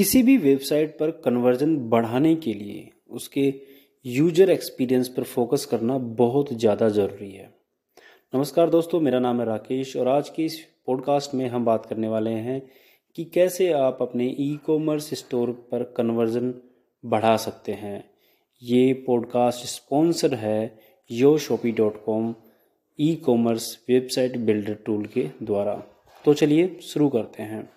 किसी भी वेबसाइट पर कन्वर्जन बढ़ाने के लिए उसके यूज़र एक्सपीरियंस पर फोकस करना बहुत ज़्यादा ज़रूरी है। नमस्कार दोस्तों, मेरा नाम है राकेश और आज के इस पॉडकास्ट में हम बात करने वाले हैं कि कैसे आप अपने ई कॉमर्स स्टोर पर कन्वर्जन बढ़ा सकते हैं। ये पॉडकास्ट स्पॉन्सर है Yo Shopee dot com e commerce website builder tool के द्वारा। तो चलिए शुरू करते हैं।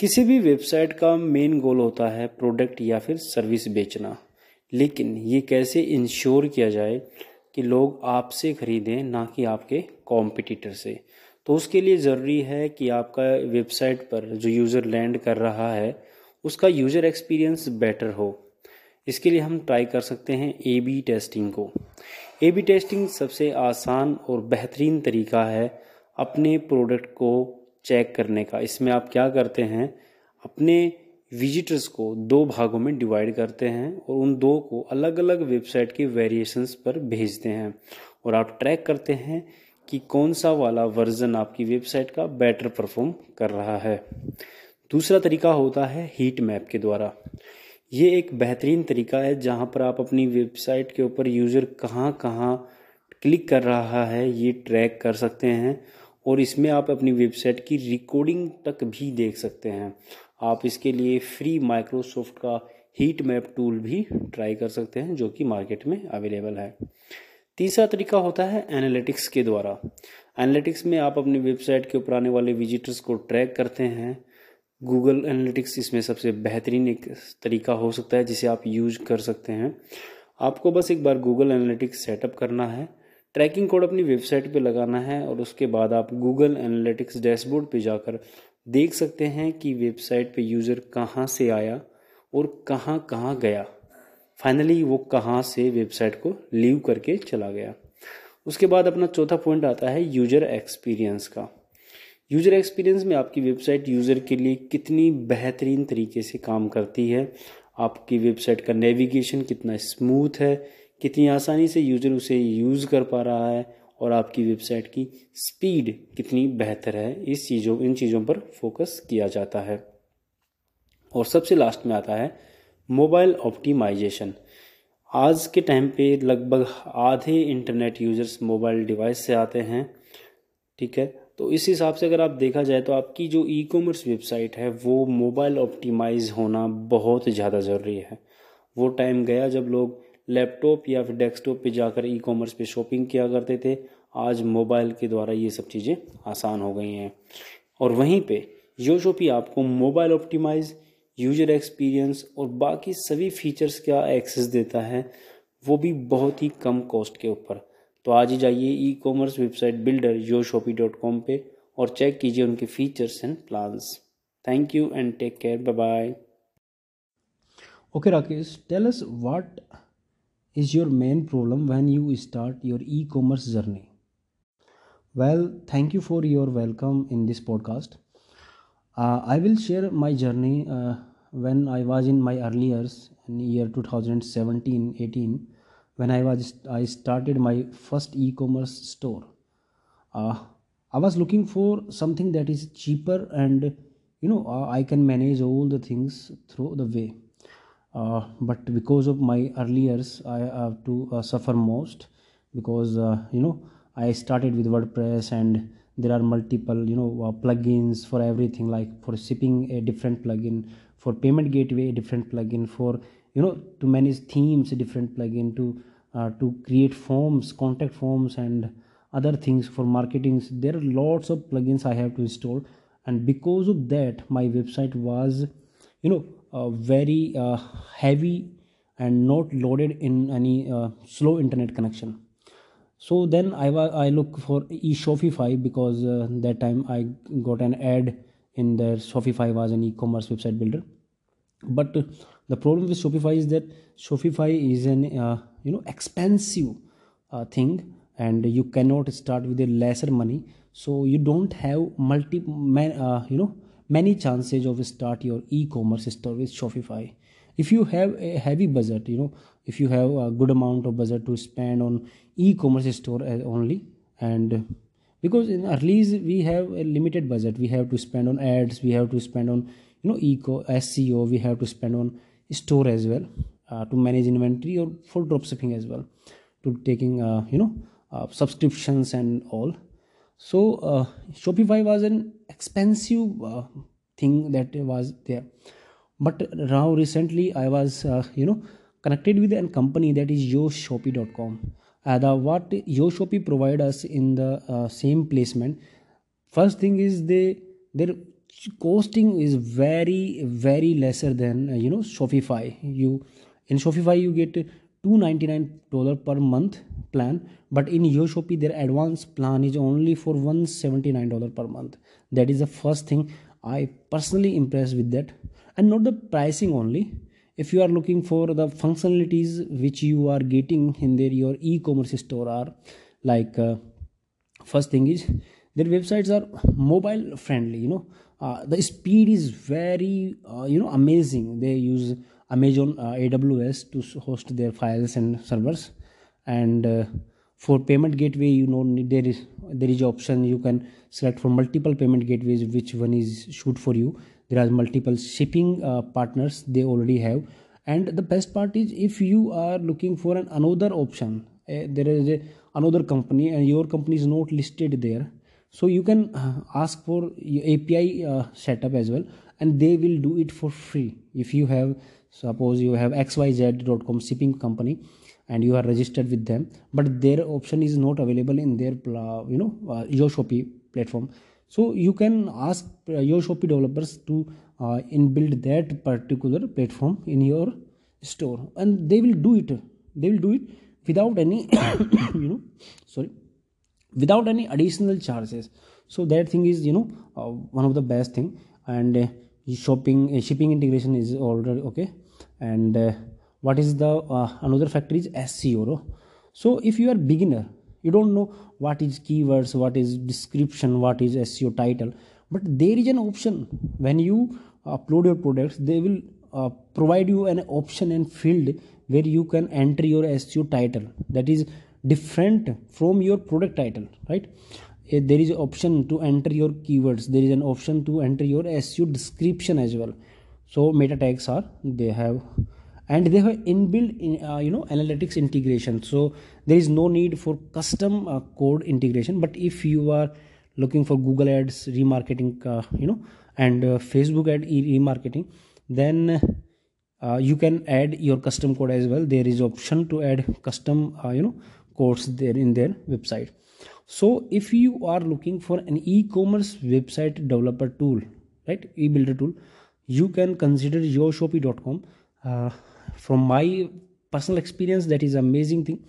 किसी भी वेबसाइट का मेन गोल होता है प्रोडक्ट या फिर सर्विस बेचना। लेकिन ये कैसे इंश्योर किया जाए कि लोग आपसे खरीदें ना कि आपके कॉम्पिटिटर से? तो उसके लिए ज़रूरी है कि आपका वेबसाइट पर जो यूज़र लैंड कर रहा है, उसका यूज़र एक्सपीरियंस बेटर हो। इसके लिए हम ट्राई कर सकते हैं ए बी टेस्टिंग को। ए बी टेस्टिंग सबसे आसान और बेहतरीन तरीका है अपने प्रोडक्ट को चेक करने का। इसमें आप क्या करते हैं, अपने विजिटर्स को दो भागों में डिवाइड करते हैं और उन दो को अलग अलग वेबसाइट के वेरिएशंस पर भेजते हैं। और आप ट्रैक करते हैं कि कौन सा वाला वर्जन आपकी वेबसाइट का बेटर परफॉर्म कर रहा है। दूसरा तरीका होता है हीट मैप के द्वारा। ये एक बेहतरीन तरीका है जहाँ पर आप अपनी वेबसाइट के ऊपर यूज़र कहाँ कहाँ क्लिक कर रहा है, ये ट्रैक कर सकते हैं। और इसमें आप अपनी वेबसाइट की रिकॉर्डिंग तक भी देख सकते हैं। आप इसके लिए फ्री माइक्रोसॉफ्ट का हीट मैप टूल भी ट्राई कर सकते हैं, जो कि मार्केट में अवेलेबल है। तीसरा तरीका होता है एनालिटिक्स के द्वारा। एनालिटिक्स में आप अपनी वेबसाइट के ऊपर आने वाले विजिटर्स को ट्रैक करते हैं। गूगल एनालिटिक्स इसमें सबसे बेहतरीन एक तरीका हो सकता है, जिसे आप यूज़ कर सकते हैं। आपको बस एक बार गूगल एनालिटिक्स सेटअप करना है। ट्रैकिंग कोड अपनी वेबसाइट पे लगाना है और उसके बाद आप गूगल एनालिटिक्स डैशबोर्ड पे जाकर देख सकते हैं कि वेबसाइट पे यूज़र कहाँ से आया और कहाँ कहाँ गया। फाइनली वो कहाँ से वेबसाइट को लीव करके चला गया। उसके बाद अपना चौथा पॉइंट आता है यूज़र एक्सपीरियंस का। यूज़र एक्सपीरियंस में आपकी वेबसाइट यूज़र के लिए कितनी बेहतरीन तरीके से काम करती है। आपकी वेबसाइट का नेविगेशन कितना स्मूथ है। कितनी आसानी से यूज़र उसे यूज़ कर पा रहा है और आपकी वेबसाइट की स्पीड कितनी बेहतर है, इस चीज़ों, इन चीज़ों पर फोकस किया जाता है। और सबसे लास्ट में आता है मोबाइल ऑप्टिमाइजेशन आज के टाइम पे लगभग आधे इंटरनेट यूज़र्स मोबाइल डिवाइस से आते हैं, ठीक है? तो इस हिसाब से अगर आप देखा जाए तो आपकी जो ई कॉमर्स वेबसाइट है, वो मोबाइल ऑप्टिमाइज होना बहुत ज़्यादा ज़रूरी है। वो टाइम गया जब लोग लैपटॉप या फिर डेस्कटॉप पे जाकर ई कॉमर्स पे शॉपिंग किया करते थे। आज मोबाइल के द्वारा ये सब चीज़ें आसान हो गई हैं। और वहीं पे यो शॉपी आपको मोबाइल ऑप्टिमाइज, यूज़र एक्सपीरियंस और बाकी सभी फीचर्स का एक्सेस देता है, वो भी बहुत ही कम कॉस्ट के ऊपर। तो आज ही जाइए e commerce website builder Yo Shopee dot com पर और चेक कीजिए उनके features and plans. Thank you and take care bye bye okay Rakesh tell us what is your main problem when you start your e-commerce journey. Well thank you for your welcome in this podcast. Uh, i will share my journey uh, when i was in my early years in year 2017 18 when i was i started my first e-commerce store. Uh, i was looking for something that is cheaper and you know uh, i can manage all the things through the way but because of my early years i have to uh, suffer most because uh, you know i started with wordpress and there are multiple you know uh, plugins for everything like for shipping a different plugin for payment gateway a different plugin for you know to manage themes a different plugin to uh, to create forms contact forms and other things for marketing there are lots of plugins i have to install. And because of that my website was you know uh, very uh, heavy and not loaded in any uh, slow internet connection. So then i i look for e-shopify because uh, that time i got an ad in there. Shopify was an e-commerce website builder. But the problem with shopify is that shopify is an uh, you know expensive uh, thing and you cannot start with a lesser money. So you don't have multi man, you know many chances of start your e-commerce store with shopify. If you have a heavy budget you know if you have a good amount of budget to spend on e-commerce store only and because in early we have a limited budget. We have to spend on ads we have to spend on you know eco seo we have to spend on store as well uh, to manage inventory or for dropshipping as well to taking uh, you know uh, subscriptions and all. So uh, shopify was an expensive uh, thing that was there. But now recently i was uh, you know connected with a company that is yoshopee.com uh, the what yoshopee provide us in the uh, same placement first thing is they their costing is very very lesser than uh, you know shopify. You in shopify you get 299 dollar per month plan but in yoshopee their advanced plan is only for 179 dollar per month. That is the first thing i personally impressed with that. And not the pricing only. If you are looking for the functionalities which you are getting in their your e-commerce store are like uh, first thing is their websites are mobile friendly you know. Uh, the speed is very uh, you know amazing. They use amazon uh, aws to host their files and servers. And uh, for payment gateway you know there is there is option you can select from multiple payment gateways which one is shoot for you. There are multiple shipping uh, partners they already have. And the best part is if you are looking for an another option uh, there is a, another company and your company is not listed there. So you can ask for api uh, setup as well and they will do it for free. If you have suppose you have xyz.com shipping company and you are registered with them but their option is not available in their you know uh, yoshopee platform. So you can ask uh, yoshopee developers to uh, inbuild that particular platform in your store and they will do it. They will do it without any you know sorry without any additional charges. So that thing is you know uh, one of the best thing. And uh, shopping uh, shipping integration is already okay. And uh, what is the another factor is seo so if you are beginner you don't know what is keywords what is description what is seo title but there is an option. When you upload your products they will uh, provide you an option and field where you can enter your seo title. That is different from your product title right? uh, there is an option to enter your keywords. There is an option to enter your seo description as well. So meta tags are they have and they have inbuilt in, uh, you know analytics integration. So there is no need for custom uh, code integration. But if you are looking for google ads remarketing uh, you know and uh, facebook ad remarketing then uh, you can add your custom code as well. There is option to add custom uh, you know codes there in their website so if you are looking for an e-commerce website developer tool right e-builder tool you can consider yoshopee.com uh, from my personal experience that is amazing thing.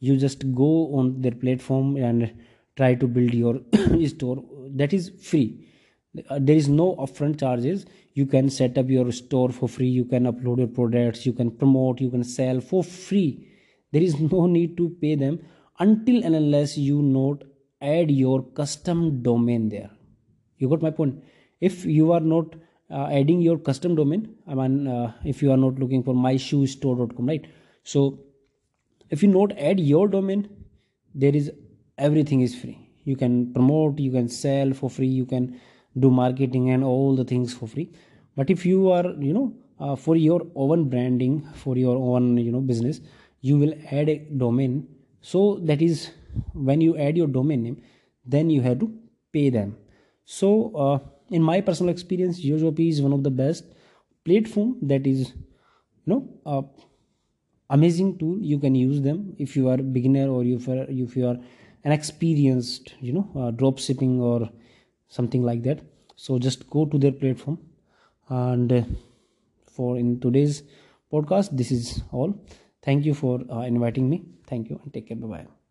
You just go on their platform and try to build your store. That is free. Uh, there is no upfront charges. You can set up your store for free. You can upload your products. You can promote. You can sell for free. There is no need to pay them until and unless you not add your custom domain there. You got my point? If you are not uh, adding your custom domain i mean uh, if you are not looking for myshoestore.com right? So if you not add your domain there is everything is free. You can promote you can sell for free you can do marketing and all the things for free. But if you are you know uh, for your own branding for your own you know business you will add a domain so that is when you add your domain name then you have to pay them. So uh, in my personal experience yoshopee is one of the best platform that is you know uh, amazing tool. You can use them if you are beginner or if you are, if you are an experienced you know uh, drop shipping or something like that. So just go to their platform. And uh, for in today's podcast this is all. Thank you for uh, inviting me thank you and take care. Bye bye